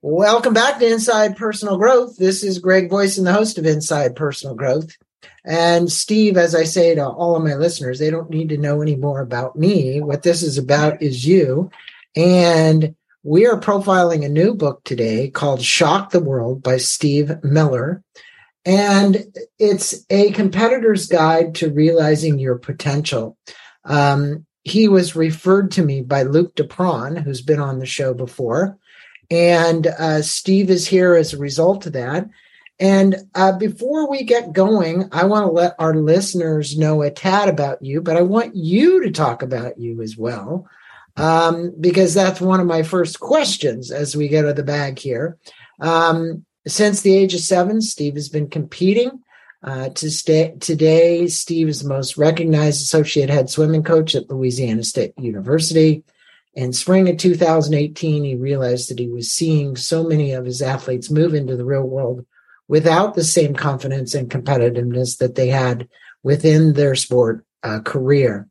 Welcome back to Inside Personal Growth. This is Greg Voisin, the host of Inside Personal Growth. And Steve, as I say to all of my listeners, they don't need to know any more about me. What this is about is you. And we are profiling a new book today called Shock the World by Steve Miller. And it's a competitor's guide to realizing your potential. Um, he was referred to me by Luke Dupron, who's been on the show before. And uh, Steve is here as a result of that. And uh, before we get going, I want to let our listeners know a tad about you, but I want you to talk about you as well, um, because that's one of my first questions as we get out of the bag here. Um, since the age of seven, Steve has been competing. Uh, to stay, today, Steve is the most recognized associate head swimming coach at Louisiana State University. In spring of 2018, he realized that he was seeing so many of his athletes move into the real world without the same confidence and competitiveness that they had within their sport uh, career.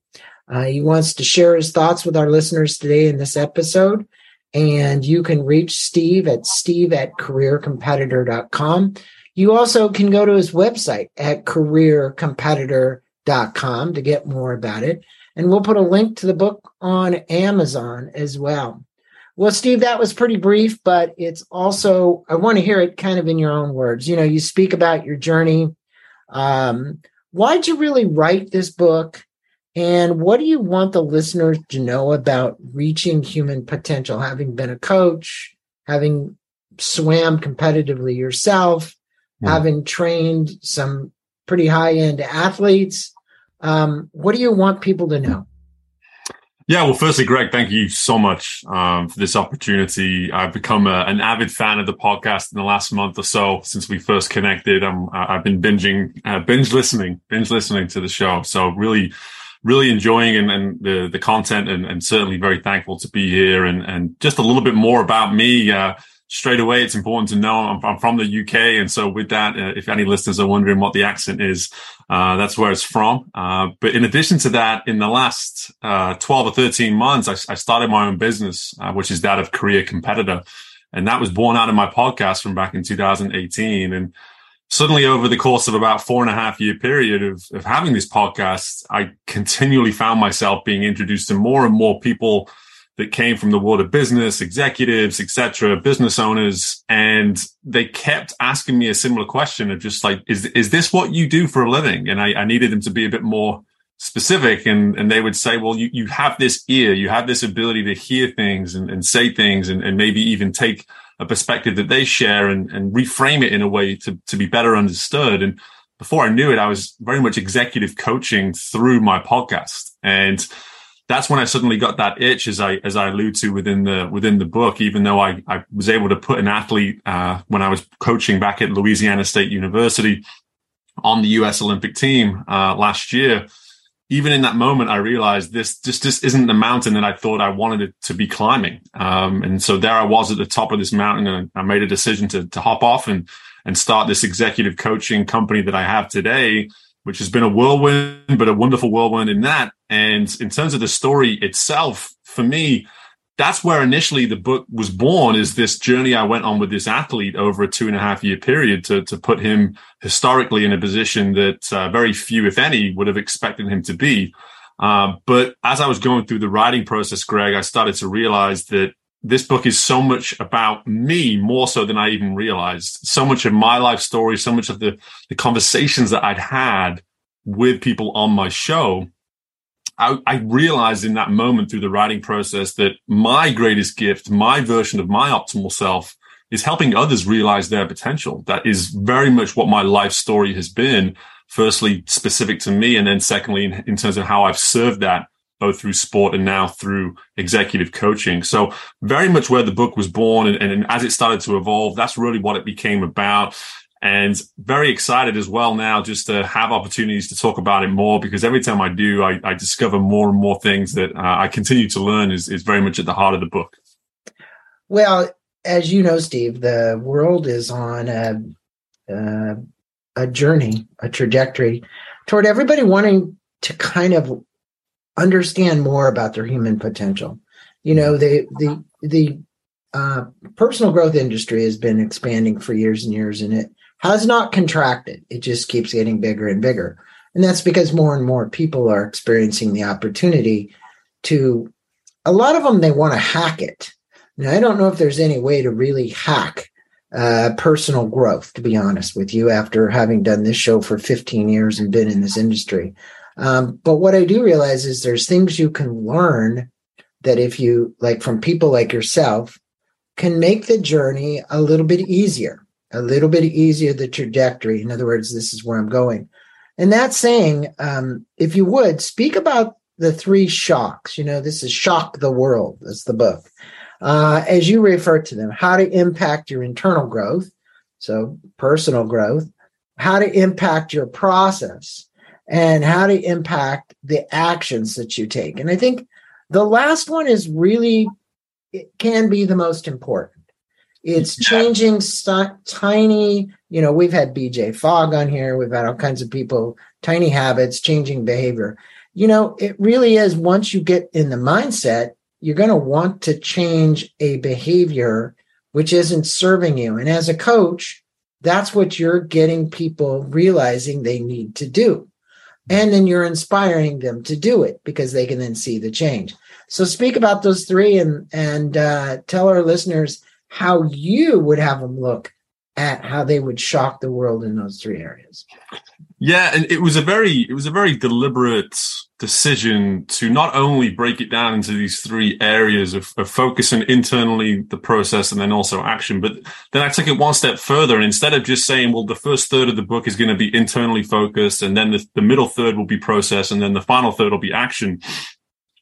Uh, he wants to share his thoughts with our listeners today in this episode. And you can reach Steve at steve at careercompetitor.com. You also can go to his website at careercompetitor.com to get more about it. And we'll put a link to the book on Amazon as well. Well, Steve, that was pretty brief, but it's also, I want to hear it kind of in your own words. You know, you speak about your journey. Um, why'd you really write this book? And what do you want the listeners to know about reaching human potential? Having been a coach, having swam competitively yourself, mm. having trained some pretty high end athletes, um, what do you want people to know? Yeah, well, firstly, Greg, thank you so much um, for this opportunity. I've become a, an avid fan of the podcast in the last month or so since we first connected. i have been binging, uh, binge listening, binge listening to the show. So really, really enjoying and, and the the content, and, and, certainly very thankful to be here. And and just a little bit more about me. Uh, straight away, it's important to know I'm, I'm from the UK. And so with that, uh, if any listeners are wondering what the accent is, uh, that's where it's from. Uh, but in addition to that, in the last uh, 12 or 13 months, I, I started my own business, uh, which is that of Career Competitor. And that was born out of my podcast from back in 2018. And suddenly over the course of about four and a half year period of, of having this podcast, I continually found myself being introduced to more and more people that came from the world of business, executives, etc., business owners, and they kept asking me a similar question of just like, is is this what you do for a living? And I, I needed them to be a bit more specific, and and they would say, well, you you have this ear, you have this ability to hear things and, and say things, and, and maybe even take a perspective that they share and, and reframe it in a way to to be better understood. And before I knew it, I was very much executive coaching through my podcast and that's when I suddenly got that itch, as I as I allude to within the within the book. Even though I I was able to put an athlete uh, when I was coaching back at Louisiana State University on the U.S. Olympic team uh, last year. Even in that moment, I realized this just this isn't the mountain that I thought I wanted it to be climbing. Um, and so there I was at the top of this mountain, and I made a decision to to hop off and and start this executive coaching company that I have today which has been a whirlwind, but a wonderful whirlwind in that. And in terms of the story itself, for me, that's where initially the book was born is this journey I went on with this athlete over a two and a half year period to, to put him historically in a position that uh, very few, if any, would have expected him to be. Uh, but as I was going through the writing process, Greg, I started to realize that this book is so much about me more so than I even realized. So much of my life story, so much of the, the conversations that I'd had with people on my show. I, I realized in that moment through the writing process that my greatest gift, my version of my optimal self is helping others realize their potential. That is very much what my life story has been. Firstly, specific to me. And then secondly, in, in terms of how I've served that both through sport and now through executive coaching. So very much where the book was born and, and, as it started to evolve, that's really what it became about. And very excited as well now just to have opportunities to talk about it more because every time I do, I, I discover more and more things that uh, I continue to learn is, is very much at the heart of the book. Well, as you know, Steve, the world is on a, uh, a journey, a trajectory toward everybody wanting to kind of understand more about their human potential. You know, the the the uh, personal growth industry has been expanding for years and years, and it has not contracted. It just keeps getting bigger and bigger. And that's because more and more people are experiencing the opportunity to, a lot of them, they want to hack it. Now, I don't know if there's any way to really hack uh, personal growth, to be honest with you, after having done this show for 15 years and been in this industry. Um, but what I do realize is there's things you can learn that if you, like from people like yourself, can make the journey a little bit easier, a little bit easier, the trajectory. In other words, this is where I'm going. And that saying, um, if you would, speak about the three shocks. You know, this is Shock the World, that's the book. Uh, as you refer to them, how to impact your internal growth, so personal growth, how to impact your process, and how to impact the actions that you take. And I think the last one is really, it can be the most important. It's changing st- tiny, you know, we've had BJ Fogg on here, we've had all kinds of people, tiny habits, changing behavior. You know, it really is once you get in the mindset, you're going to want to change a behavior which isn't serving you. And as a coach, that's what you're getting people realizing they need to do. And then you're inspiring them to do it because they can then see the change. So speak about those three and and uh, tell our listeners how you would have them look at how they would shock the world in those three areas. Yeah, and it was a very it was a very deliberate decision to not only break it down into these three areas of, of focusing internally the process and then also action, but then I took it one step further. And instead of just saying, well, the first third of the book is going to be internally focused, and then the, the middle third will be process, and then the final third will be action.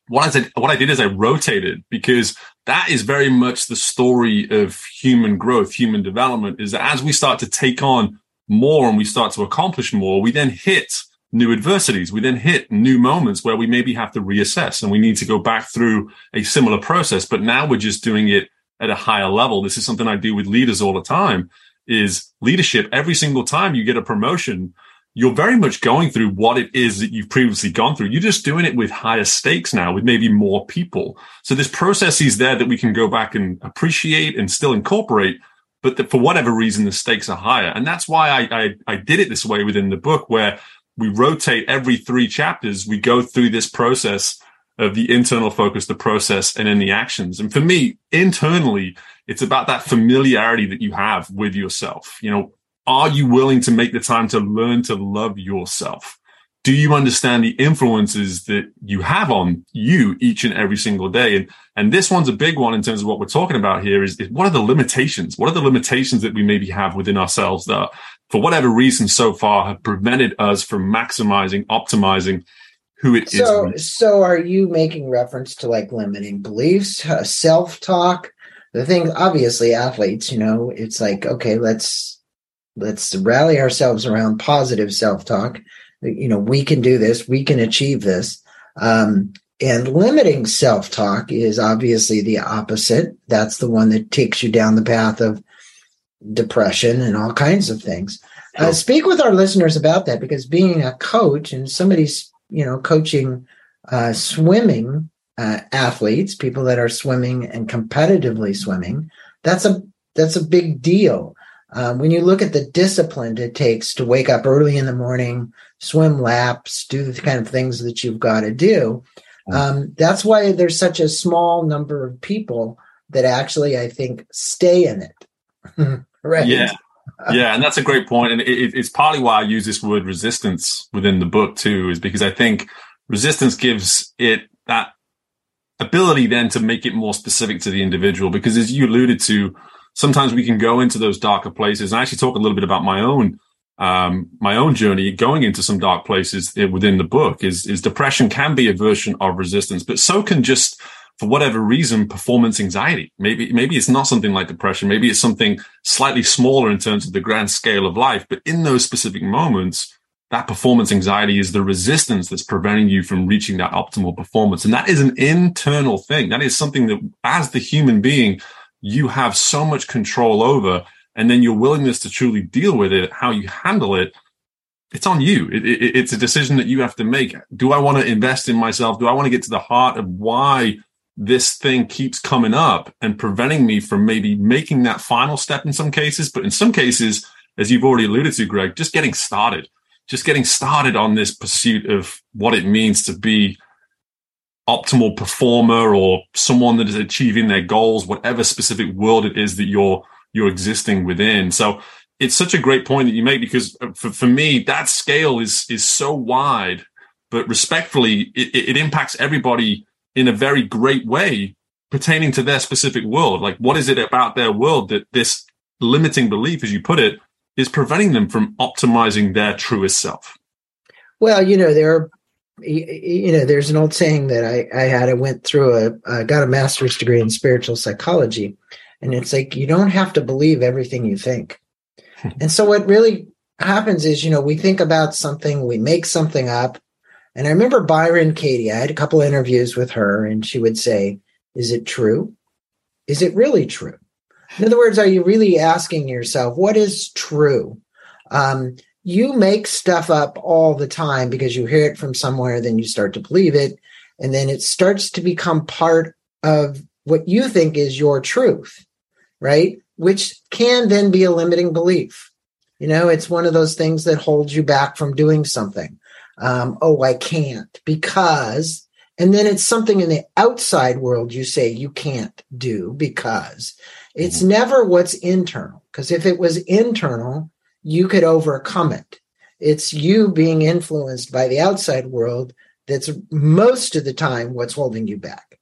What I did, what I did is I rotated because that is very much the story of human growth, human development. Is that as we start to take on more and we start to accomplish more, we then hit new adversities. We then hit new moments where we maybe have to reassess and we need to go back through a similar process. But now we're just doing it at a higher level. This is something I do with leaders all the time is leadership. Every single time you get a promotion, you're very much going through what it is that you've previously gone through. You're just doing it with higher stakes now, with maybe more people. So there's processes there that we can go back and appreciate and still incorporate. But for whatever reason, the stakes are higher. And that's why I, I, I did it this way within the book, where we rotate every three chapters. We go through this process of the internal focus, the process, and then the actions. And for me, internally, it's about that familiarity that you have with yourself. You know, are you willing to make the time to learn to love yourself? Do you understand the influences that you have on you each and every single day? And, and this one's a big one in terms of what we're talking about here is, is what are the limitations? What are the limitations that we maybe have within ourselves that for whatever reason so far have prevented us from maximizing, optimizing who it so, is. So are you making reference to like limiting beliefs, uh, self-talk? The thing, obviously athletes, you know, it's like, okay, let's, let's rally ourselves around positive self-talk. You know, we can do this. We can achieve this. Um, and limiting self-talk is obviously the opposite. That's the one that takes you down the path of depression and all kinds of things. Uh. Uh, speak with our listeners about that because being a coach and somebody's, you know, coaching uh, swimming uh, athletes, people that are swimming and competitively swimming, that's a that's a big deal. Um, when you look at the discipline it takes to wake up early in the morning, swim laps, do the kind of things that you've got to do, um, that's why there's such a small number of people that actually, I think, stay in it. Right. Yeah. Yeah, and that's a great point, and it, it's partly why I use this word resistance within the book too, is because I think resistance gives it that ability then to make it more specific to the individual. Because as you alluded to, sometimes we can go into those darker places. And I actually talk a little bit about my own um, my own journey going into some dark places within the book. Is is depression can be a version of resistance, but so can just for whatever reason, performance anxiety. Maybe, maybe it's not something like depression. Maybe it's something slightly smaller in terms of the grand scale of life. But in those specific moments, that performance anxiety is the resistance that's preventing you from reaching that optimal performance. And that is an internal thing. That is something that as the human being, you have so much control over. And then your willingness to truly deal with it, how you handle it, it's on you. It, it, it's a decision that you have to make. Do I want to invest in myself? Do I want to get to the heart of why this thing keeps coming up and preventing me from maybe making that final step in some cases. But in some cases, as you've already alluded to, Greg, just getting started, just getting started on this pursuit of what it means to be optimal performer or someone that is achieving their goals, whatever specific world it is that you're you're existing within. So it's such a great point that you make because uh, for, for me, that scale is is so wide, but respectfully, it, it impacts everybody in a very great way pertaining to their specific world. Like, what is it about their world that this limiting belief, as you put it, is preventing them from optimizing their truest self? Well, you know, there are you know, there's an old saying that I, I had. I went through a, I got a master's degree in spiritual psychology, and it's like you don't have to believe everything you think. and so what really happens is, you know, we think about something, we make something up. And I remember Byron Katie, I had a couple interviews with her, and she would say, Is it true? Is it really true? In other words, are you really asking yourself, what is true? Um, you make stuff up all the time because you hear it from somewhere, then you start to believe it, and then it starts to become part of what you think is your truth, right? Which can then be a limiting belief. You know, it's one of those things that holds you back from doing something. Um, oh, I can't because, and then it's something in the outside world you say you can't do because it's mm-hmm. never what's internal. Because if it was internal, you could overcome it. It's you being influenced by the outside world that's most of the time what's holding you back.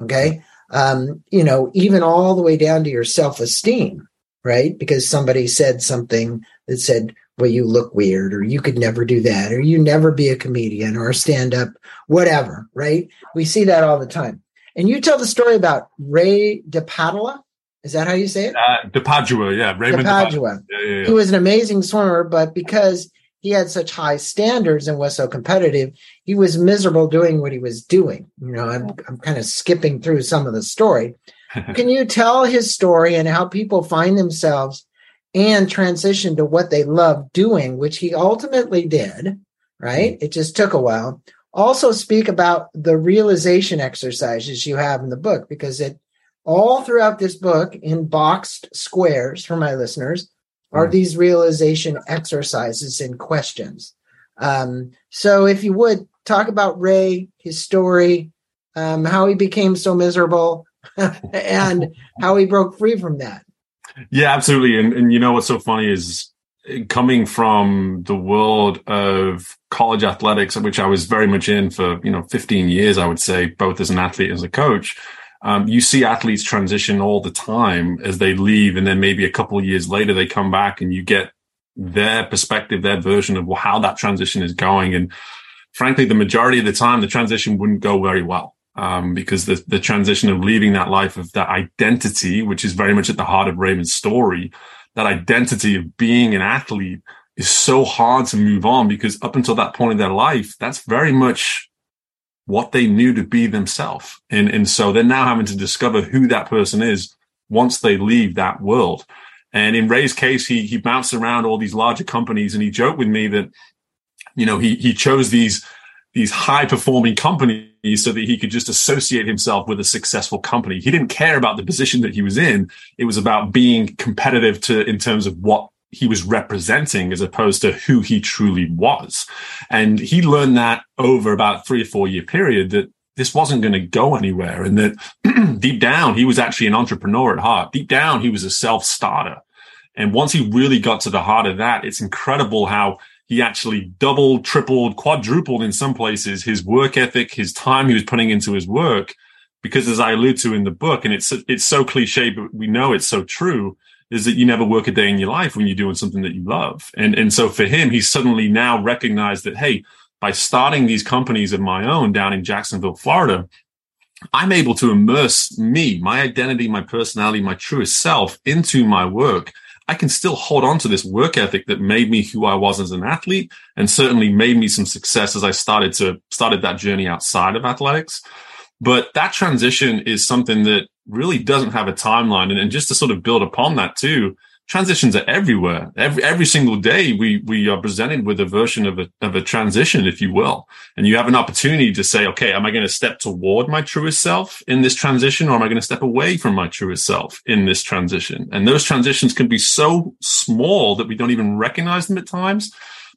Okay. Um, you know, even all the way down to your self esteem, right? Because somebody said something that said, well, you look weird, or you could never do that, or you never be a comedian or a stand up, whatever, right? We see that all the time. And you tell the story about Ray DePadula. Is that how you say it? Uh, DePadua, yeah. Raymond DePadua. Yeah, yeah, yeah. He was an amazing swimmer, but because he had such high standards and was so competitive, he was miserable doing what he was doing. You know, I'm, I'm kind of skipping through some of the story. Can you tell his story and how people find themselves and transition to what they love doing, which he ultimately did, right? Mm-hmm. It just took a while. Also, speak about the realization exercises you have in the book because it all throughout this book in boxed squares for my listeners are mm. these realization exercises and questions. Um, so if you would talk about Ray, his story, um, how he became so miserable, and how he broke free from that. Yeah, absolutely. And, and you know what's so funny is coming from the world of college athletics, which I was very much in for, you know, 15 years, I would say, both as an athlete as a coach um, you see athletes transition all the time as they leave, and then maybe a couple of years later they come back, and you get their perspective, their version of how that transition is going. And frankly, the majority of the time, the transition wouldn't go very well. Um, because the, the transition of leaving that life of that identity, which is very much at the heart of Raymond's story, that identity of being an athlete is so hard to move on because up until that point in their life, that's very much what they knew to be themselves. And, and so they're now having to discover who that person is once they leave that world. And in Ray's case, he, he bounced around all these larger companies and he joked with me that, you know, he, he chose these, these high performing companies so that he could just associate himself with a successful company. He didn't care about the position that he was in. It was about being competitive to, in terms of what he was representing as opposed to who he truly was. And he learned that over about three or four year period that this wasn't going to go anywhere and that deep down he was actually an entrepreneur at heart. Deep down he was a self starter. And once he really got to the heart of that, it's incredible how he actually doubled, tripled, quadrupled in some places his work ethic, his time he was putting into his work. Because as I allude to in the book, and it's it's so cliche, but we know it's so true is that you never work a day in your life when you're doing something that you love. And, and so for him, he's suddenly now recognized that, hey, by starting these companies of my own down in Jacksonville, Florida, I'm able to immerse me, my identity, my personality, my truest self into my work. I can still hold on to this work ethic that made me who I was as an athlete and certainly made me some success as I started to started that journey outside of athletics. But that transition is something that really doesn't have a timeline. And, and just to sort of build upon that too, transitions are everywhere. Every every single day, we we are presented with a version of a of a transition, if you will, and you have an opportunity to say, okay, am I going to step toward my truest self in this transition, or am I going to step away from my truest self in this transition? And those transitions can be so small that we don't even recognize them at times.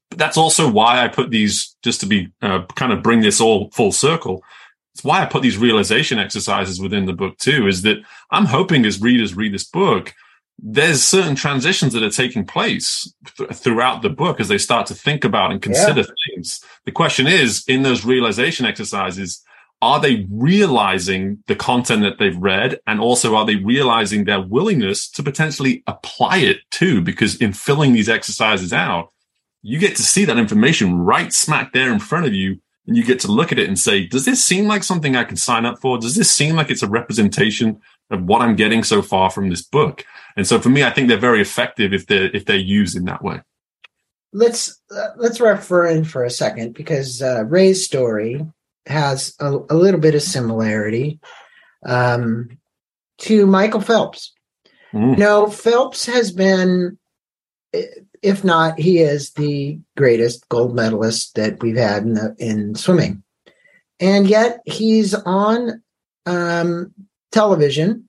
But that's also why I put these, just to be uh, kind of bring this all full circle. It's why I put these realization exercises within the book too. Is that I'm hoping as readers read this book there's certain transitions that are taking place th- throughout the book as they start to think about and consider yeah. things. The question is, in those realization exercises, are they realizing the content that they've read? And also, are they realizing their willingness to potentially apply it too? Because in filling these exercises out, you get to see that information right smack there in front of you. And you get to look at it and say, does this seem like something I can sign up for? Does this seem like it's a representation of what I'm getting so far from this book? And so for me, I think they're very effective if they're if they're used in that way. Let's uh, let's refer in for a second because uh, Ray's story has a, a, little bit of similarity um, to Michael Phelps. Mm. You know, Phelps has been, if not, he is the greatest gold medalist that we've had in, the, in swimming, and yet he's on um, television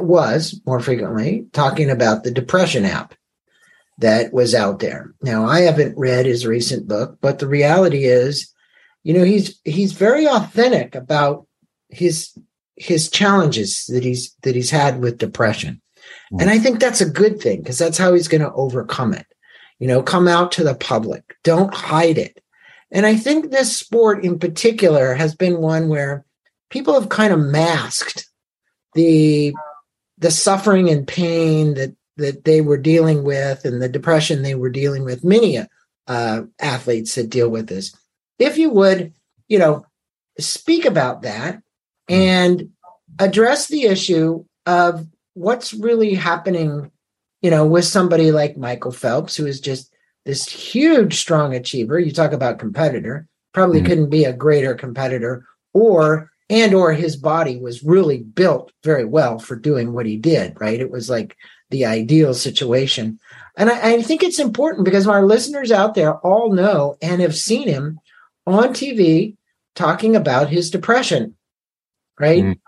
was more frequently talking about the depression app that was out there. Now, I haven't read his recent book, but the reality is, you know, he's he's very authentic about his his challenges that he's that he's had with depression. Mm. And I think that's a good thing because that's how he's going to overcome it. You know, come out to the public. Don't hide it. And I think this sport in particular has been one where people have kind of masked the the suffering and pain that that they were dealing with and the depression they were dealing with many uh, athletes that deal with this if you would you know speak about that and address the issue of what's really happening you know with somebody like michael phelps who is just this huge strong achiever. You talk about competitor. Probably mm-hmm. couldn't be a greater competitor or and or his body was really built very well for doing what he did right? It was like the ideal situation. And I, I, think it's important because our listeners out there all know and have seen him on tv talking about his depression right? Mm.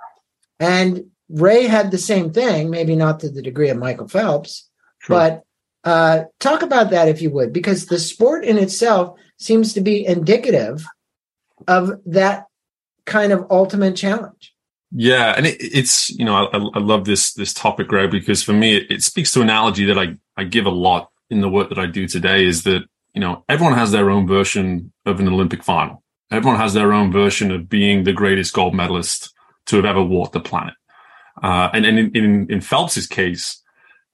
and ray had the same thing maybe not to the degree of michael phelps sure. but uh, talk about that if you would because the sport in itself seems to be indicative of that kind of ultimate challenge. Yeah, and it, it's you know I, I, love this this topic, Greg, because for me it, it speaks to an analogy that I I give a lot in the work that I do today. Is that you know everyone has their own version of an Olympic final. Everyone has their own version of being the greatest gold medalist to have ever walked the planet. Uh, and and in, in, in Phelps's case,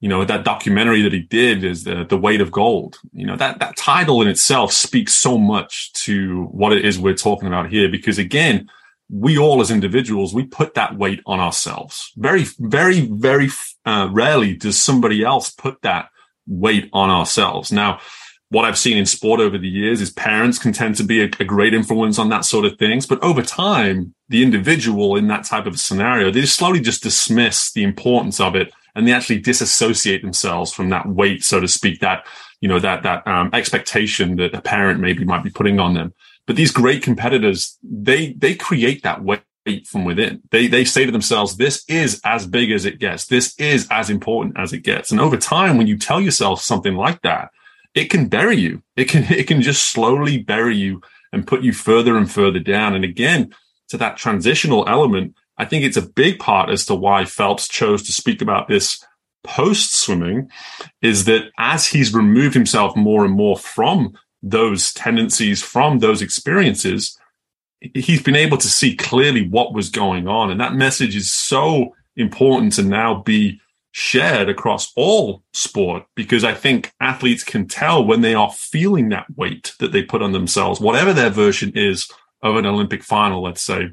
you know that documentary that he did is the the weight of gold. You know that that title in itself speaks so much to what it is we're talking about here. Because again, we all as individuals, we put that weight on ourselves. Very, very, very uh, rarely does somebody else put that weight on ourselves. Now, what I've seen in sport over the years is parents can tend to be a, a, great influence on that sort of things. But over time, the individual in that type of scenario, they just slowly just dismiss the importance of it and they actually disassociate themselves from that weight, so to speak, that, you know, that, that um, expectation that a parent maybe might be putting on them. But these great competitors, they, they create that weight from within. They, they say to themselves, this is as big as it gets. This is as important as it gets. And over time, when you tell yourself something like that, it can bury you. It can, it can just slowly bury you and put you further and further down. And again, to that transitional element, I think it's a big part as to why Phelps chose to speak about this post swimming is that as he's removed himself more and more from those tendencies from those experiences, he's been able to see clearly what was going on. And that message is so important to now be shared across all sport because I think athletes can tell when they are feeling that weight that they put on themselves, whatever their version is of an Olympic final, let's say,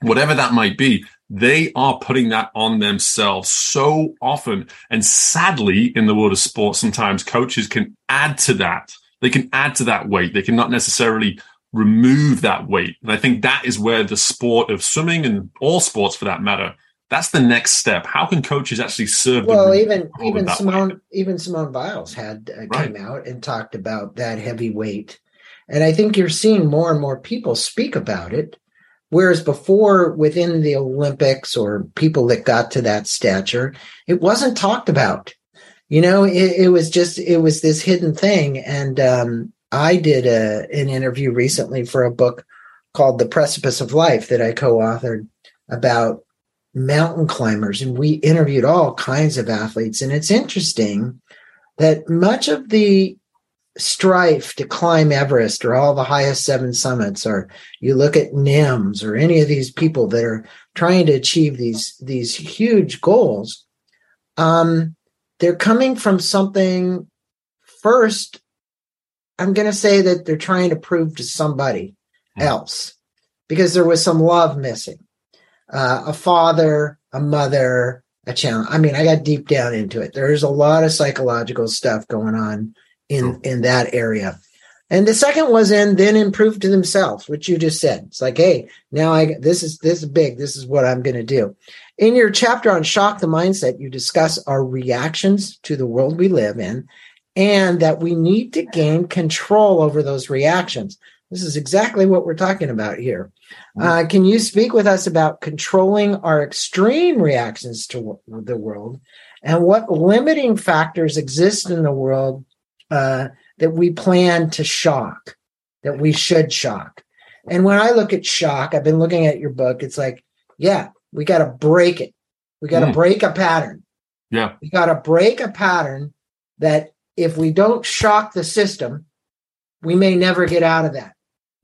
whatever that might be, they are putting that on themselves so often. And sadly, in the world of sport, sometimes coaches can add to that they can add to that weight. They cannot necessarily remove that weight. And I think that is where the sport of swimming and all sports for that matter that's the next step. How can coaches actually serve? Well, even even Simone way? even Simone Biles had uh, right. came out and talked about that heavy weight, and I think you're seeing more and more people speak about it. Whereas before, within the Olympics or people that got to that stature, it wasn't talked about. You know, it, it was just it was this hidden thing. And um, I did a, an interview recently for a book called "The Precipice of Life" that I co-authored about mountain climbers and we interviewed all kinds of athletes. And it's interesting that much of the strife to climb Everest or all the highest seven summits or you look at NIMS or any of these people that are trying to achieve these these huge goals um they're coming from something first I'm going to say that they're trying to prove to somebody else because there was some love missing uh, a father, a mother, a child. I mean, I got deep down into it. There's a lot of psychological stuff going on in in that area. And the second was in then improve to themselves, which you just said. It's like, hey, now I this is this is big. This is what I'm going to do. In your chapter on shock the mindset, you discuss our reactions to the world we live in and that we need to gain control over those reactions. This is exactly what we're talking about here. Mm-hmm. Uh, can you speak with us about controlling our extreme reactions to the world and what limiting factors exist in the world uh, that we plan to shock, that we should shock? And when I look at shock, I've been looking at your book, it's like, yeah, we got to break it. We got to mm. break a pattern. Yeah. We got to break a pattern that if we don't shock the system, we may never get out of that.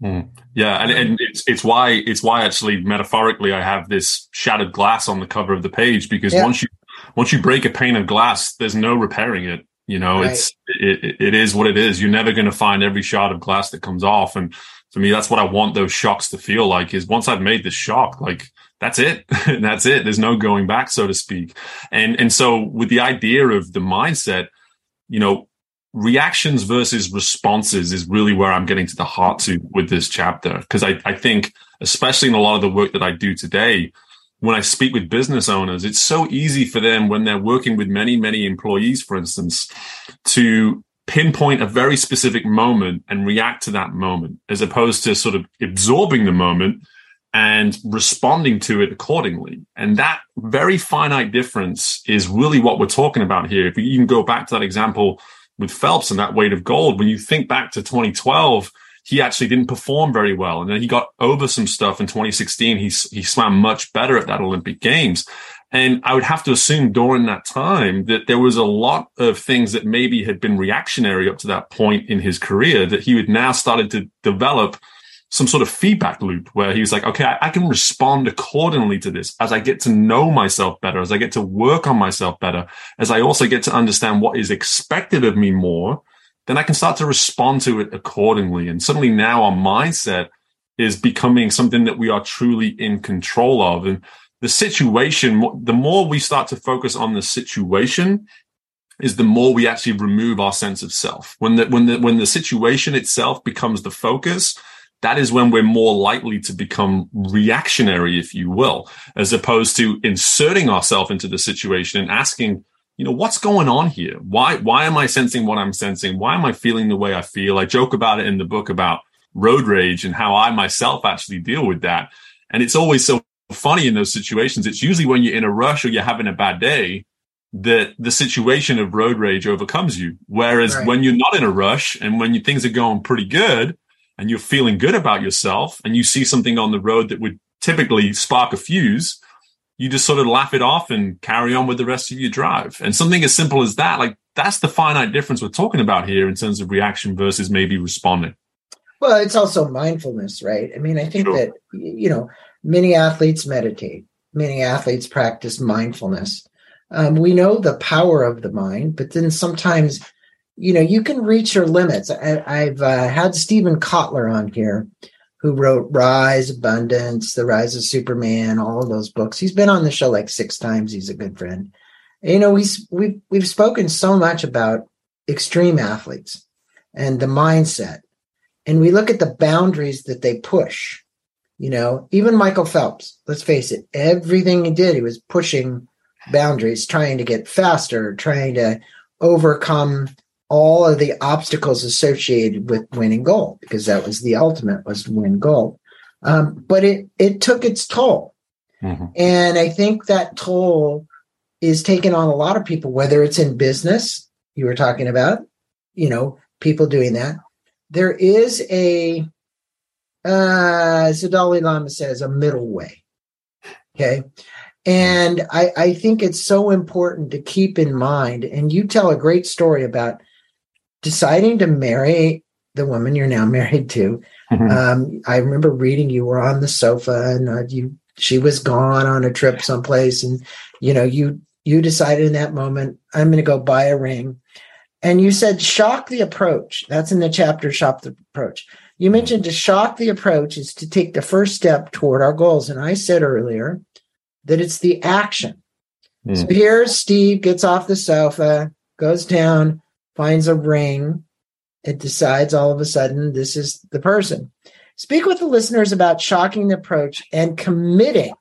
Mm. Yeah, and, and it's it's why it's why actually metaphorically I have this shattered glass on the cover of the page because yeah. once you once you break a pane of glass, there's no repairing it. You know, right. it's it, it is what it is. You're never going to find every shard of glass that comes off. And for me, that's what I want those shocks to feel like. Is once I've made this shock, like that's it, that's it. There's no going back, so to speak. And and so with the idea of the mindset, you know, reactions versus responses is really where I'm getting to the heart to with this chapter. Because I, I think, especially in a lot of the work that I do today, when I speak with business owners, it's so easy for them when they're working with many, many employees, for instance, to pinpoint a very specific moment and react to that moment as opposed to sort of absorbing the moment and responding to it accordingly. And that very finite difference is really what we're talking about here. If you even go back to that example with Phelps and that weight of gold. When you think back to 2012, he actually didn't perform very well. And then he got over some stuff in 2016. He, he swam much better at that Olympic Games. And I would have to assume during that time that there was a lot of things that maybe had been reactionary up to that point in his career that he had now started to develop some sort of feedback loop where he's like, okay, I, I, can respond accordingly to this as I get to know myself better, as I get to work on myself better, as I also get to understand what is expected of me more, then I can start to respond to it accordingly. And suddenly now our mindset is becoming something that we are truly in control of. And the situation, the more we start to focus on the situation, is the more we actually remove our sense of self. When the when the when the situation itself becomes the focus, that is when we're more likely to become reactionary, if you will, as opposed to inserting ourselves into the situation and asking, you know, what's going on here? Why, why am I sensing what I'm sensing? Why am I feeling the way I feel? I joke about it in the book about road rage and how I myself actually deal with that. And it's always so funny in those situations. It's usually when you're in a rush or you're having a bad day that the situation of road rage overcomes you. Whereas right. when you're not in a rush and when you, things are going pretty good, and you're feeling good about yourself and you see something on the road that would typically spark a fuse, you just sort of laugh it off and carry on with the rest of your drive. And something as simple as that, like that's the finite difference we're talking about here in terms of reaction versus maybe responding. Well, it's also mindfulness, right? I mean, I think sure. that, you know, many athletes meditate, many athletes practice mindfulness. Um, we know the power of the mind, but then sometimes you know, you can reach your limits. I, have uh, had Steven Kotler on here, who wrote Rise, Abundance, The Rise of Superman, all of those books. He's been on the show like six times. He's a good friend. You know, we, we've we've spoken so much about extreme athletes and the mindset, and we look at the boundaries that they push. You know, even Michael Phelps, let's face it, everything he did, he was pushing boundaries, trying to get faster, trying to overcome all of the obstacles associated with winning gold, because that was the ultimate was to win gold. Um, but it it took its toll. Mm-hmm. And I think that toll is taken on a lot of people, whether it's in business, you were talking about, you know, people doing that. There is a, uh, as the Dalai Lama says, a middle way. Okay. And I, I think it's so important to keep in mind. And you tell a great story about deciding to marry the woman you're now married to. Mm-hmm. Um, I remember reading you were on the sofa and uh, you she was gone on a trip someplace, and you know you you decided in that moment I'm going to go buy a ring, and you said shock the approach. That's in the chapter shock the approach. You mentioned to shock the approach is to take the first step toward our goals, and I said earlier that it's the action. Mm. So here's Steve gets off the sofa, goes down, finds a ring. It decides all of a sudden this is the person. Speak with the listeners about shocking the approach and committing.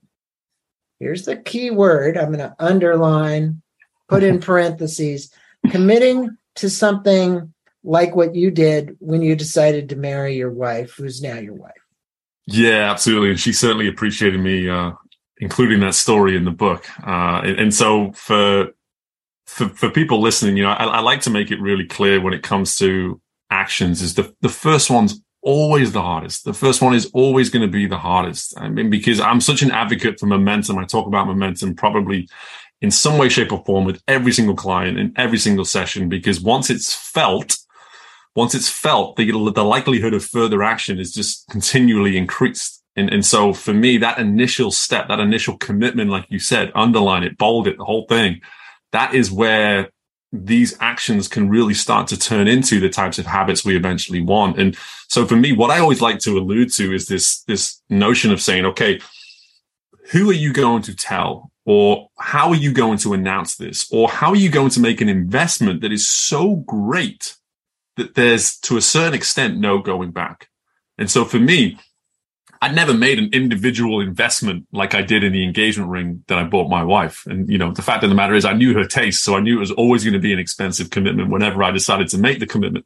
Here's the key word I'm going to underline, put in parentheses, committing to something like what you did when you decided to marry your wife, who's now your wife. Yeah, absolutely. And she certainly appreciated me uh, including that story in the book. Uh, and, and, so for, for, for people listening, you know, I, I, like to make it really clear when it comes to actions is the, the first one's always the hardest. The first one is always going to be the hardest. I mean, because I'm such an advocate for momentum. I talk about momentum probably in some way, shape or form with every single client in every single session, because once it's felt, once it's felt, the, the likelihood of further action is just continually increased. And, and so for me, that initial step, that initial commitment, like you said, underline it, bold it, the whole thing, that is where these actions can really start to turn into the types of habits we eventually want. And so for me, what I always like to allude to is this, this notion of saying, okay, who are you going to tell? Or how are you going to announce this? Or how are you going to make an investment that is so great that there's to a certain extent no going back? And so for me, I'd never made an individual investment like I did in the engagement ring that I bought my wife. And, you know, the fact of the matter is I knew her taste. So I knew it was always going to be an expensive commitment whenever I decided to make the commitment.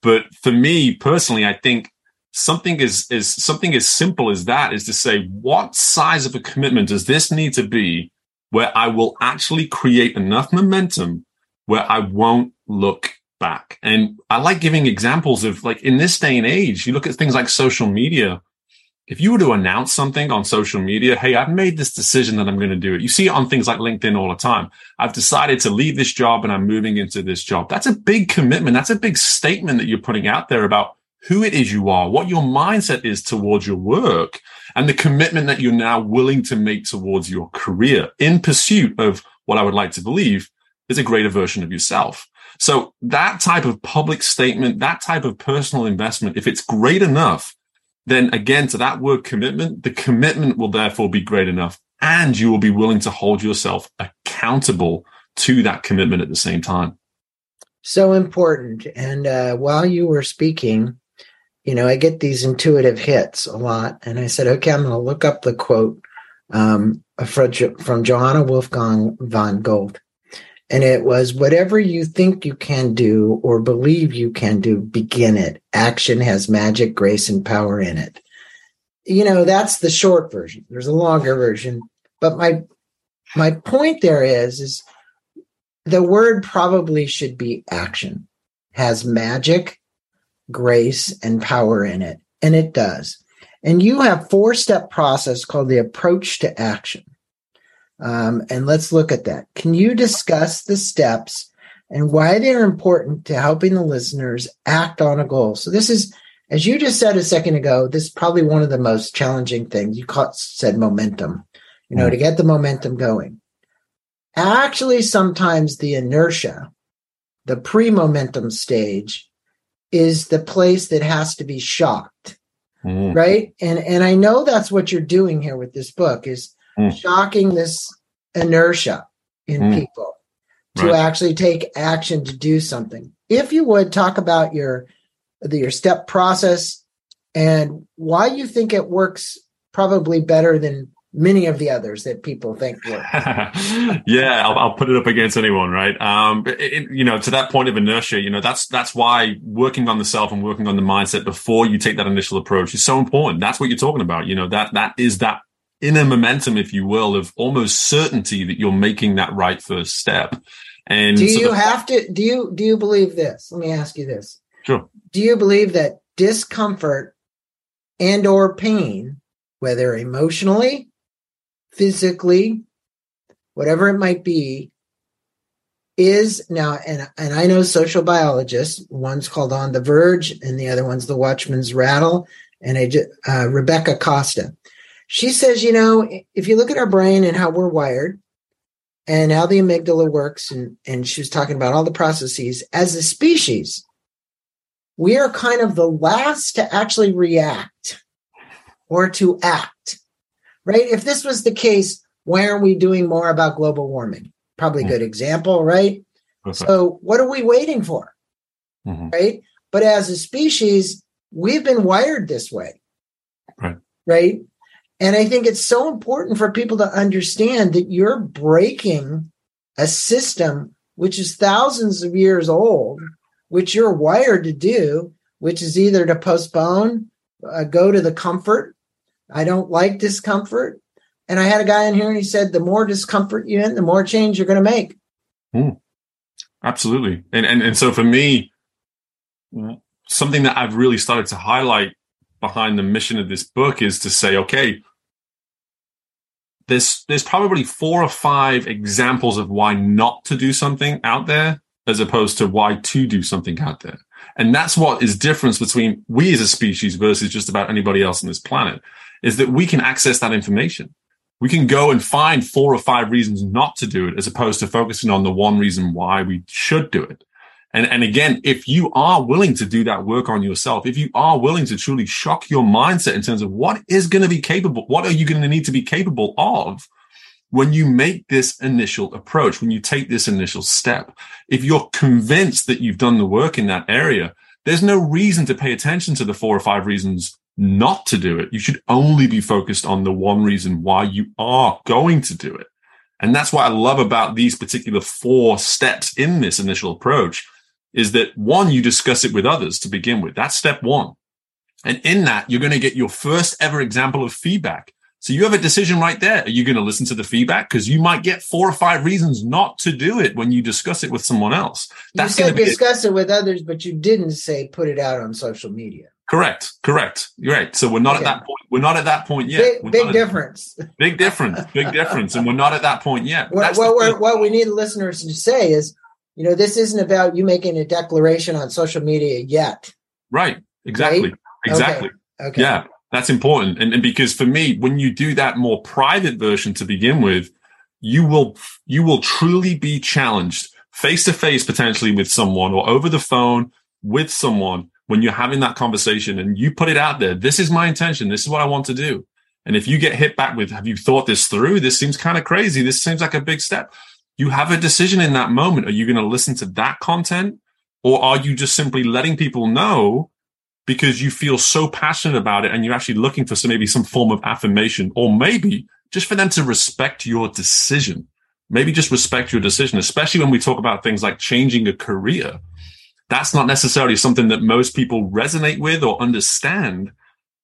But for me personally, I think something is, is something as simple as that is to say, what size of a commitment does this need to be where I will actually create enough momentum where I won't look back? And I like giving examples of like in this day and age, you look at things like social media if you were to announce something on social media, hey, I've made this decision that I'm going to do it. You see it on things like LinkedIn all the time. I've decided to leave this job and I'm moving into this job. That's a big commitment. That's a big statement that you're putting out there about who it is you are, what your mindset is towards your work and the commitment that you're now willing to make towards your career in pursuit of what I would like to believe is a greater version of yourself. So that type of public statement, that type of personal investment, if it's great enough, then again, to that word commitment, the commitment will therefore be great enough and you will be willing to hold yourself accountable to that commitment at the same time. So important. And uh, while you were speaking, you know, I get these intuitive hits a lot. And I said, okay, I'm going to look up the quote um, from, from Johann Wolfgang von Goethe. And it was whatever you think you can do or believe you can do, begin it. Action has magic, grace, and power in it. You know, that's the short version. There's a longer version. But my my point there is, is the word probably should be action. Has magic, grace, and power in it. And it does. And you have four step process called the approach to action. Um, and let's look at that. Can you discuss the steps and why they're important to helping the listeners act on a goal? So this is, as you just said a second ago, this is probably one of the most challenging things. You caught, said momentum, you know, to get the momentum going. Actually, sometimes the inertia, the pre-momentum stage is the place that has to be shocked. Mm. Right. And, and I know that's what you're doing here with this book is mm. shocking this inertia in mm. people to right. actually take action to do something. If you would talk about your your step process and why you think it works probably better than many of the others that people think work. yeah, I'll, I'll, put it up against anyone, right? Um, it, you know, to that point of inertia, you know, that's that's why working on the self and working on the mindset before you take that initial approach is so important. That's what you're talking about. You know, that that is that inner momentum, if you will, of almost certainty that you're making that right first step. And do you have to? Do you do you believe this? Let me ask you this. Sure. Do you believe that discomfort and or pain, whether emotionally physically, whatever it might be, is now, and, and I know social biologists, one's called On the Verge and the other one's The Watchman's Rattle, and I, uh, Rebecca Costa. She says, you know, if you look at our brain and how we're wired and how the amygdala works, and, and she was talking about all the processes, as a species, we are kind of the last to actually react or to act right? If this was the case, why aren't we doing more about global warming? Probably a good example, right? So, what are we waiting for? Mm-hmm. Right? But as a species, we've been wired this way. Right. Right. And I think it's so important for people to understand that you're breaking a system which is thousands of years old, which you're wired to do, which is either to postpone, uh, go to the comfort, I don't like discomfort. And I had a guy in here and he said, the more discomfort you're in, the more change you're going to make. Mm, absolutely. And, and, and so for me, something that I've really started to highlight behind the mission of this book is to say, okay, there's, there's probably four or five examples of why not to do something out there as opposed to why to do something out there. And that's what is difference between we as a species versus just about anybody else on this planet is that we can access that information. We can go and find four or five reasons not to do it as opposed to focusing on the one reason why we should do it. And, and again, if you are willing to do that work on yourself, if you are willing to truly shock your mindset in terms of what is going to be capable, what are you going to need to be capable of when you make this initial approach, when you take this initial step, if you're convinced that you've done the work in that area, there's no reason to pay attention to the four or five reasons not to do it. You should only be focused on the one reason why you are going to do it. And that's what I love about these particular four steps in this initial approach is that one, you discuss it with others to begin with. That's step one. And in that, you're going to get your first ever example of feedback. So you have a decision right there. Are you going to listen to the feedback? Because you might get four or five reasons not to do it when you discuss it with someone else. That's you said discuss it. it with others, but you didn't say put it out on social media. Correct. Correct. You're right. So we're not okay. at that point. We're not at that point yet. Big, big difference. big difference. Big difference. And we're not at that point yet. What, what, what we need listeners to say is, you know, this isn't about you making a declaration on social media yet. Right. Exactly. Right? Exactly. Okay. okay. Yeah. That's important. And, and because for me, when you do that more private version to begin with, you will, you will truly be challenged face to face potentially with someone or over the phone with someone when you're having that conversation and you put it out there, this is my intention. This is what I want to do. And if you get hit back with, have you thought this through? This seems kind of crazy. This seems like a big step. You have a decision in that moment. Are you going to listen to that content or are you just simply letting people know because you feel so passionate about it and you're actually looking for some, maybe some form of affirmation or maybe just for them to respect your decision? Maybe just respect your decision, especially when we talk about things like changing a career that's not necessarily something that most people resonate with or understand.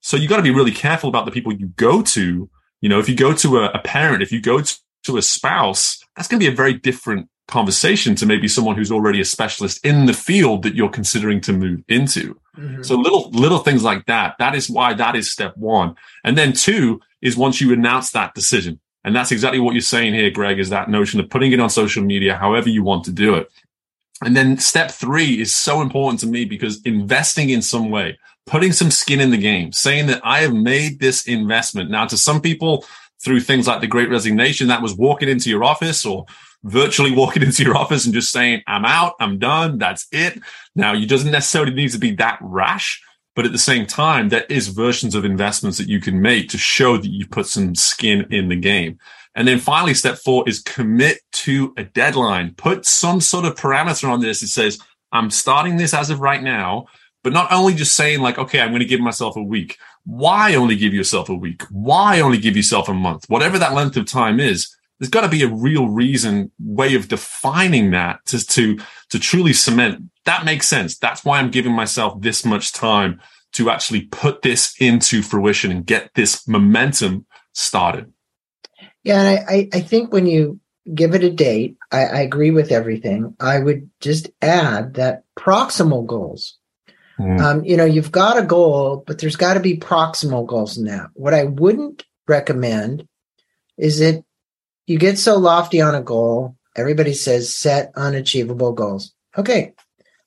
So you got to be really careful about the people you go to. You know, if you go to a, a parent, if you go to, to a spouse, that's going to be a very different conversation to maybe someone who's already a specialist in the field that you're considering to move into. Mm-hmm. So little, little things like that. That is why that is step one. And then two is once you announce that decision. And that's exactly what you're saying here, Greg, is that notion of putting it on social media, however you want to do it. And then step three is so important to me because investing in some way, putting some skin in the game, saying that I have made this investment. Now, to some people, through things like the great resignation, that was walking into your office or virtually walking into your office and just saying, I'm out, I'm done, that's it. Now, you doesn't necessarily need to be that rash, but at the same time, there is versions of investments that you can make to show that you put some skin in the game. And then finally, step four is commit to a deadline. Put some sort of parameter on this. It says, I'm starting this as of right now, but not only just saying like, okay, I'm going to give myself a week Why only give yourself a week? Why only give yourself a month? Whatever that length of time is, there's got to be a real reason, way of defining that to, to, to truly cement. That makes sense. That's why I'm giving myself this much time to actually put this into fruition and get this momentum started. Yeah, and I, I think when you give it a date, I, I agree with everything. I would just add that proximal goals. Mm. Um, you know, you've got a goal, but there's got to be proximal goals in that. What I wouldn't recommend is that you get so lofty on a goal. Everybody says set unachievable goals. Okay,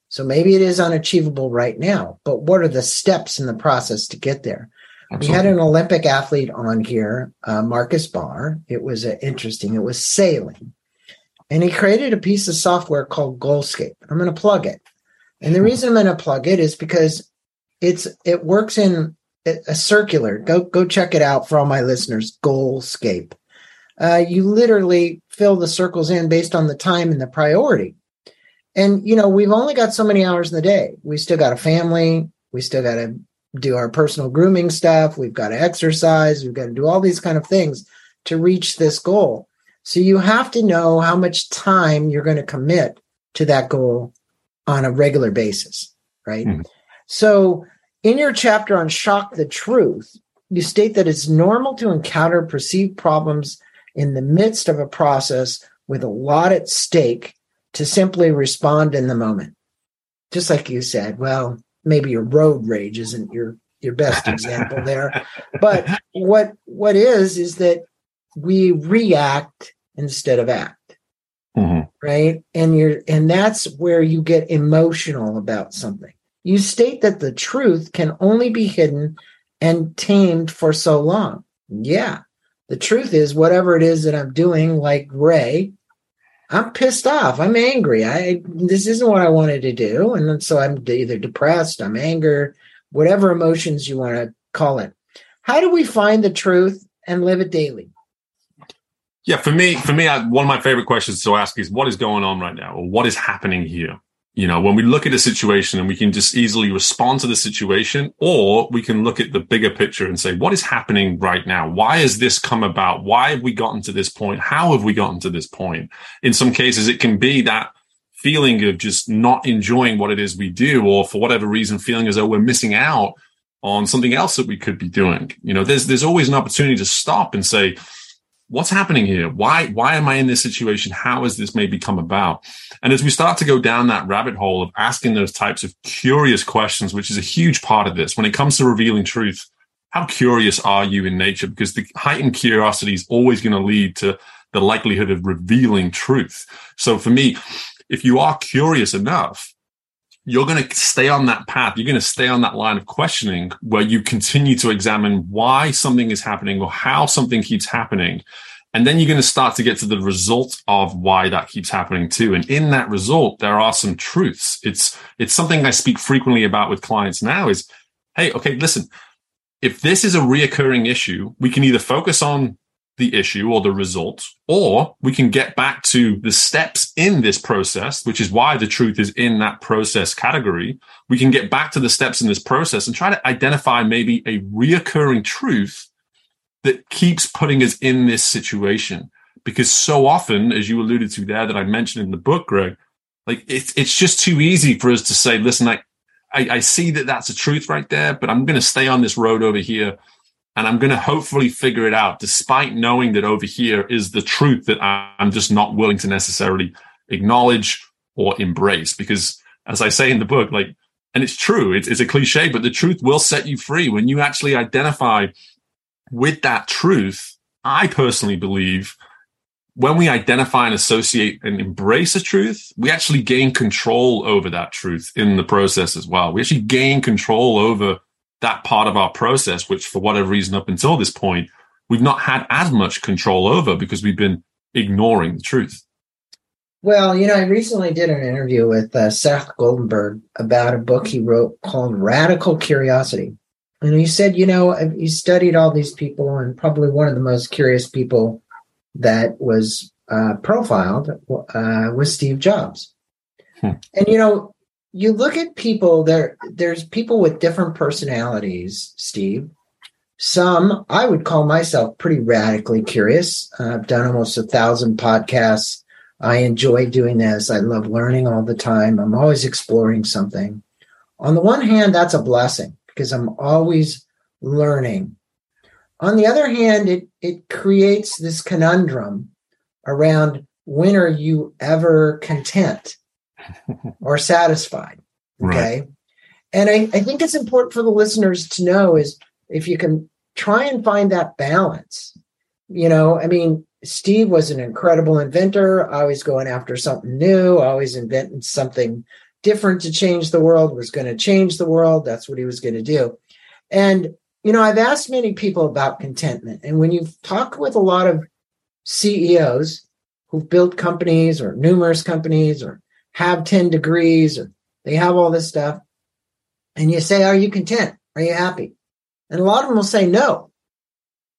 so maybe it is unachievable right now, but what are the steps in the process to get there? Absolutely. We had an Olympic athlete on here, uh, Marcus Baur. It was uh, interesting. It was sailing. And he created a piece of software called Goalscape. I'm going to plug it. And the reason I'm going to plug it is because it's it works in a circular. Go go check it out for all my listeners. Goalscape. Uh, you literally fill the circles in based on the time and the priority. And you know we've only got so many hours in the day. We still got a family. We still got to do our personal grooming stuff. We've got to exercise. We've got to do all these kind of things to reach this goal. So you have to know how much time you're going to commit to that goal on a regular basis, right? Mm. So in your chapter on shock the truth, you state that it's normal to encounter perceived problems in the midst of a process with a lot at stake to simply respond in the moment. Just like you said, well, maybe your road rage isn't your your best example there but what what is is that we react instead of act mm-hmm. right and you're and that's where you get emotional about something you state that the truth can only be hidden and tamed for so long yeah the truth is whatever it is that i'm doing like ray I'm pissed off. I'm angry. I this isn't what I wanted to do, and so I'm either depressed, I'm anger, whatever emotions you want to call it. How do we find the truth and live it daily? Yeah, for me, for me, I, one of my favorite questions to ask is, what is going on right now, or what is happening here? you know, when we look at a situation and we can just easily respond to the situation, or we can look at the bigger picture and say, what is happening right now? Why has this come about? Why have we gotten to this point? How have we gotten to this point? In some cases, it can be that feeling of just not enjoying what it is we do, or for whatever reason, feeling as though we're missing out on something else that we could be doing. You know, there's, there's always an opportunity to stop and say, what's happening here? Why, why am I in this situation? How has this maybe come about? And as we start to go down that rabbit hole of asking those types of curious questions, which is a huge part of this, when it comes to revealing truth, how curious are you in nature? Because the heightened curiosity is always going to lead to the likelihood of revealing truth. So for me, if you are curious enough, you're going to stay on that path. You're going to stay on that line of questioning where you continue to examine why something is happening or how something keeps happening. And then you're going to start to get to the result of why that keeps happening too. And in that result, there are some truths. It's, it's something I speak frequently about with clients now is, Hey, okay, listen, if this is a reoccurring issue, we can either focus on the issue or the result, or we can get back to the steps in this process, which is why the truth is in that process category. We can get back to the steps in this process and try to identify maybe a reoccurring truth that keeps putting us in this situation. Because so often, as you alluded to there, that I mentioned in the book, Greg, like it's, it's just too easy for us to say, listen, I, I, I see that that's a truth right there, but I'm going to stay on this road over here and I'm going to hopefully figure it out, despite knowing that over here is the truth that I'm just not willing to necessarily acknowledge or embrace. Because as I say in the book, like, and it's true, it's, it's a cliche, but the truth will set you free when you actually identify with that truth. I personally believe when we identify and associate and embrace a truth, we actually gain control over that truth in the process as well. We actually gain control over that part of our process, which for whatever reason up until this point, we've not had as much control over because we've been ignoring the truth. Well, you know, I recently did an interview with uh, Seth Goldenberg about a book he wrote called Radical Curiosity. And he said, you know, he studied all these people, and probably one of the most curious people that was uh, profiled uh, was Steve Jobs. Hmm. And, you know, you look at people there there's people with different personalities steve Some I would call myself pretty radically curious. Uh, I've done almost a thousand podcasts. I enjoy doing this. I love learning all the time. I'm always exploring something. On the one hand, that's a blessing because I'm always learning. On the other hand, it, it creates this conundrum around when are you ever content or satisfied? Okay. Right. And I, I think it's important for the listeners to know is if you can try and find that balance. You know, I mean, Steve was an incredible inventor, always going after something new, always inventing something different to change the world, was going to change the world. That's what he was going to do. And, you know, I've asked many people about contentment. And when you talk with a lot of CEOs who've built companies or numerous companies or have 10 degrees or they have all this stuff, and you say, Are you content? Are you happy? And a lot of them will say, No,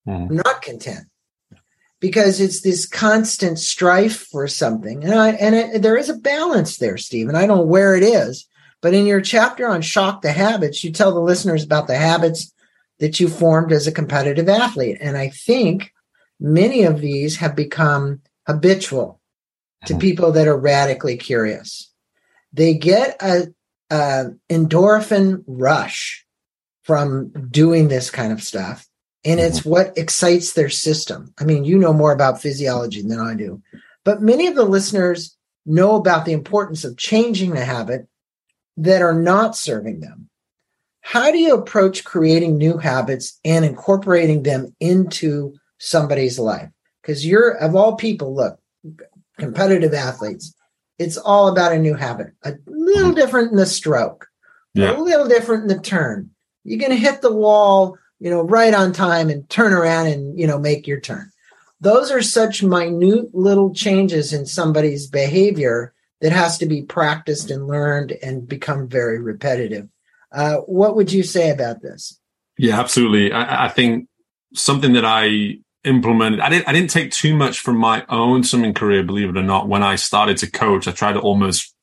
mm. I'm not content because it's this constant strife for something. And, I, and it, there is a balance there, Steve, and I don't know where it is. But in your chapter on Shock the Habits, you tell the listeners about the habits that you formed as a competitive athlete. And I think many of these have become habitual to mm-hmm. people that are radically curious. They get a, a endorphin rush from doing this kind of stuff. And it's mm-hmm. what excites their system. I mean, you know more about physiology than I do, but many of the listeners know about the importance of changing the habit that are not serving them. How do you approach creating new habits and incorporating them into somebody's life? Because you're, of all people, look, competitive athletes, it's all about a new habit, a little mm-hmm. different in the stroke, yeah. a little different in the turn, you're going to hit the wall, you know, right on time and turn around and, you know, make your turn. Those are such minute little changes in somebody's behavior that has to be practiced and learned and become very repetitive. Uh, what would you say about this? Yeah, absolutely. I, I think something that I implemented. I didn't. I didn't take too much from my own swimming career, believe it or not. When I started to coach, I tried to almost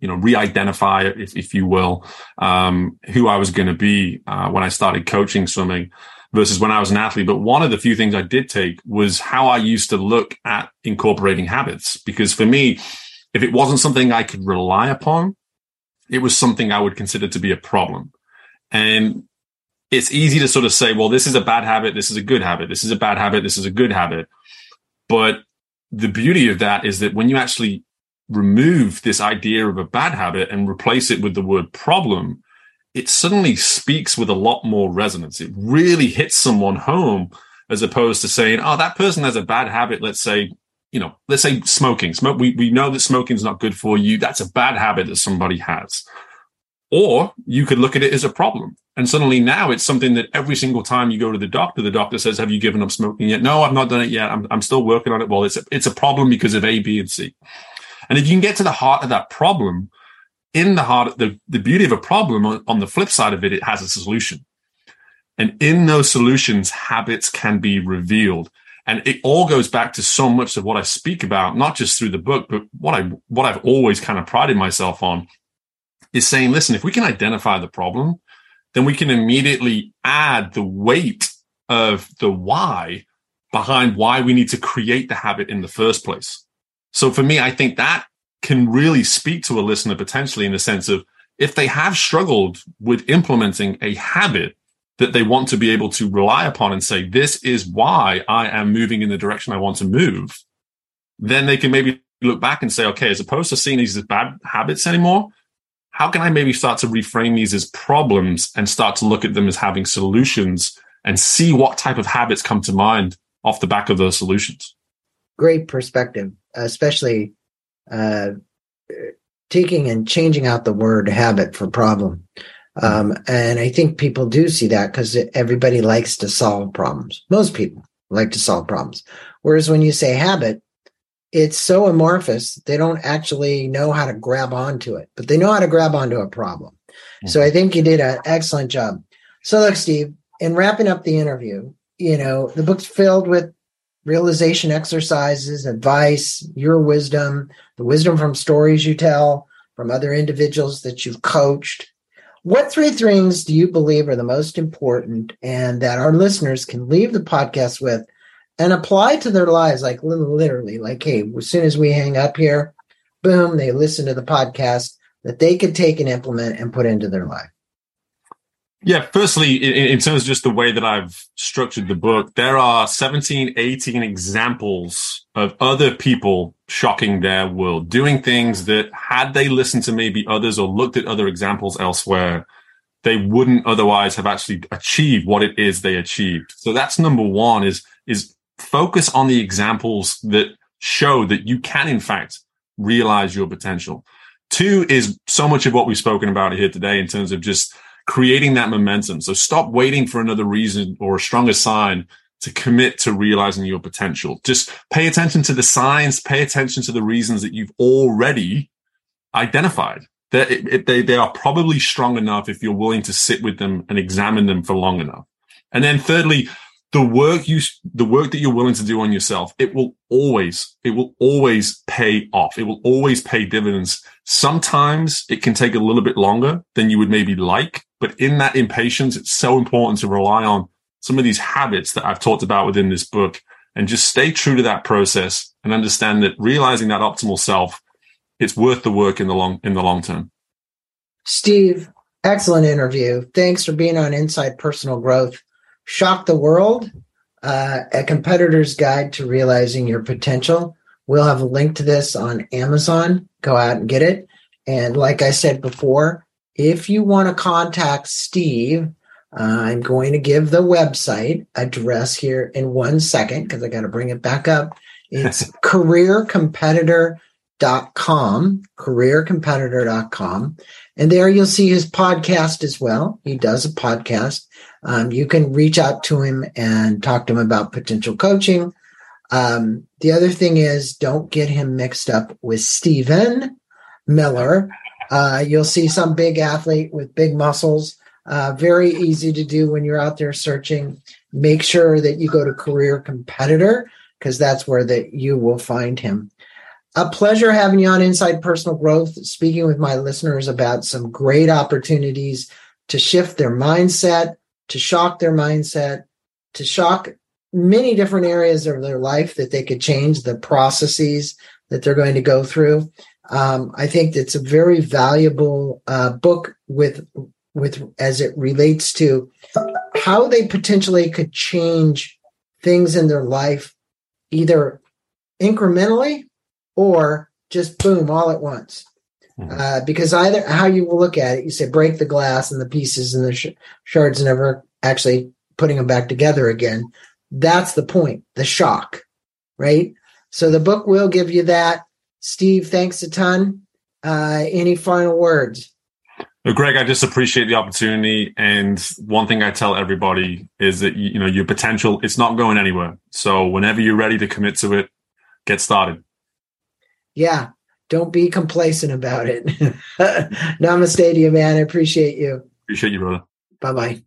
you know, re-identify, if, if you will, um, who I was going to be uh, when I started coaching swimming versus when I was an athlete. But one of the few things I did take was how I used to look at incorporating habits. Because for me, if it wasn't something I could rely upon, it was something I would consider to be a problem. And it's easy to sort of say, well, this is a bad habit. This is a good habit. This is a bad habit. This is a good habit. But the beauty of that is that when you actually remove this idea of a bad habit and replace it with the word problem, it suddenly speaks with a lot more resonance. It really hits someone home as opposed to saying, oh, that person has a bad habit. Let's say, you know, let's say smoking. Smoke. We, we know that smoking is not good for you. That's a bad habit that somebody has. Or you could look at it as a problem. And suddenly now it's something that every single time you go to the doctor, the doctor says, have you given up smoking yet? No, I've not done it yet. I'm, I'm still working on it. Well, it's a, it's a problem because of A, B, and C. And if you can get to the heart of that problem, in the heart, the, the beauty of a problem on, on the flip side of it, it has a solution. And in those solutions, habits can be revealed. And it all goes back to so much of what I speak about, not just through the book, but what I, what I've always kind of prided myself on is saying, listen, if we can identify the problem, then we can immediately add the weight of the why behind why we need to create the habit in the first place. So for me, I think that can really speak to a listener potentially in the sense of if they have struggled with implementing a habit that they want to be able to rely upon and say, this is why I am moving in the direction I want to move, then they can maybe look back and say, okay, as opposed to seeing these as bad habits anymore, how can I maybe start to reframe these as problems and start to look at them as having solutions and see what type of habits come to mind off the back of those solutions? Great perspective especially uh, taking and changing out the word habit for problem. Um, and I think people do see that because everybody likes to solve problems. Most people like to solve problems. Whereas when you say habit, it's so amorphous, they don't actually know how to grab onto it, but they know how to grab onto a problem. Mm-hmm. So I think you did an excellent job. So look, Steve, in wrapping up the interview, you know, the book's filled with realization exercises, advice, your wisdom, the wisdom from stories you tell, from other individuals that you've coached. What three things do you believe are the most important and that our listeners can leave the podcast with and apply to their lives? Like literally, like, hey, as soon as we hang up here, boom, they listen to the podcast that they could take and implement and put into their life. Yeah, firstly, in, in, terms of just the way that I've structured the book, there are 17, 18 examples of other people shocking their world, doing things that had they listened to maybe others or looked at other examples elsewhere, they wouldn't otherwise have actually achieved what it is they achieved. So that's number one is, is focus on the examples that show that you can, in fact, realize your potential. Two is so much of what we've spoken about here today in terms of just creating that momentum. So stop waiting for another reason or a stronger sign to commit to realizing your potential. Just pay attention to the signs, pay attention to the reasons that you've already identified. They, they, they are probably strong enough if you're willing to sit with them and examine them for long enough. And then thirdly, the work you, the work that you're willing to do on yourself, it will always, it will always pay off. It will always pay dividends. Sometimes it can take a little bit longer than you would maybe like, but in that impatience, it's so important to rely on some of these habits that I've talked about within this book and just stay true to that process and understand that realizing that optimal self, it's worth the work in the long, in the long term. Steve, excellent interview. Thanks for being on Inside Personal Growth. Shock the World, uh, a competitor's guide to realizing your potential. We'll have a link to this on Amazon. Go out and get it. And like I said before, if you want to contact Steve, uh, I'm going to give the website address here in one second because I got to bring it back up. It's careercompetitor.com, careercompetitor.com. And there you'll see his podcast as well. He does a podcast. Um, you can reach out to him and talk to him about potential coaching. Um, the other thing is don't get him mixed up with Stephen Miller. Uh, you'll see some big athlete with big muscles. Uh, very easy to do when you're out there searching. Make sure that you go to Career Competitor because that's where that you will find him. A pleasure having you on Inside Personal Growth, speaking with my listeners about some great opportunities to shift their mindset, to shock their mindset, to shock many different areas of their life that they could change the processes that they're going to go through. Um, I think it's a very valuable uh, book with with as it relates to how they potentially could change things in their life, either incrementally or just boom all at once. Mm-hmm. Uh, because either how you will look at it, you say break the glass and the pieces and the sh- shards never actually putting them back together again. That's the point, the shock, right? So the book will give you that. Steve, thanks a ton. Uh, any final words? Greg, I just appreciate the opportunity. And one thing I tell everybody is that, you know, your potential, it's not going anywhere. So whenever you're ready to commit to it, get started. Yeah. Don't be complacent about it. Namaste to you, man. I appreciate you. Appreciate you, brother. Bye bye.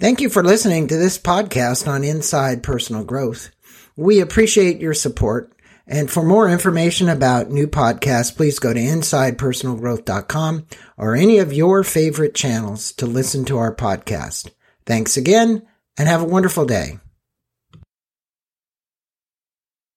Thank you for listening to this podcast on Inside Personal Growth. We appreciate your support. And for more information about new podcasts, please go to insidepersonalgrowth.com or any of your favorite channels to listen to our podcast. Thanks again and have a wonderful day.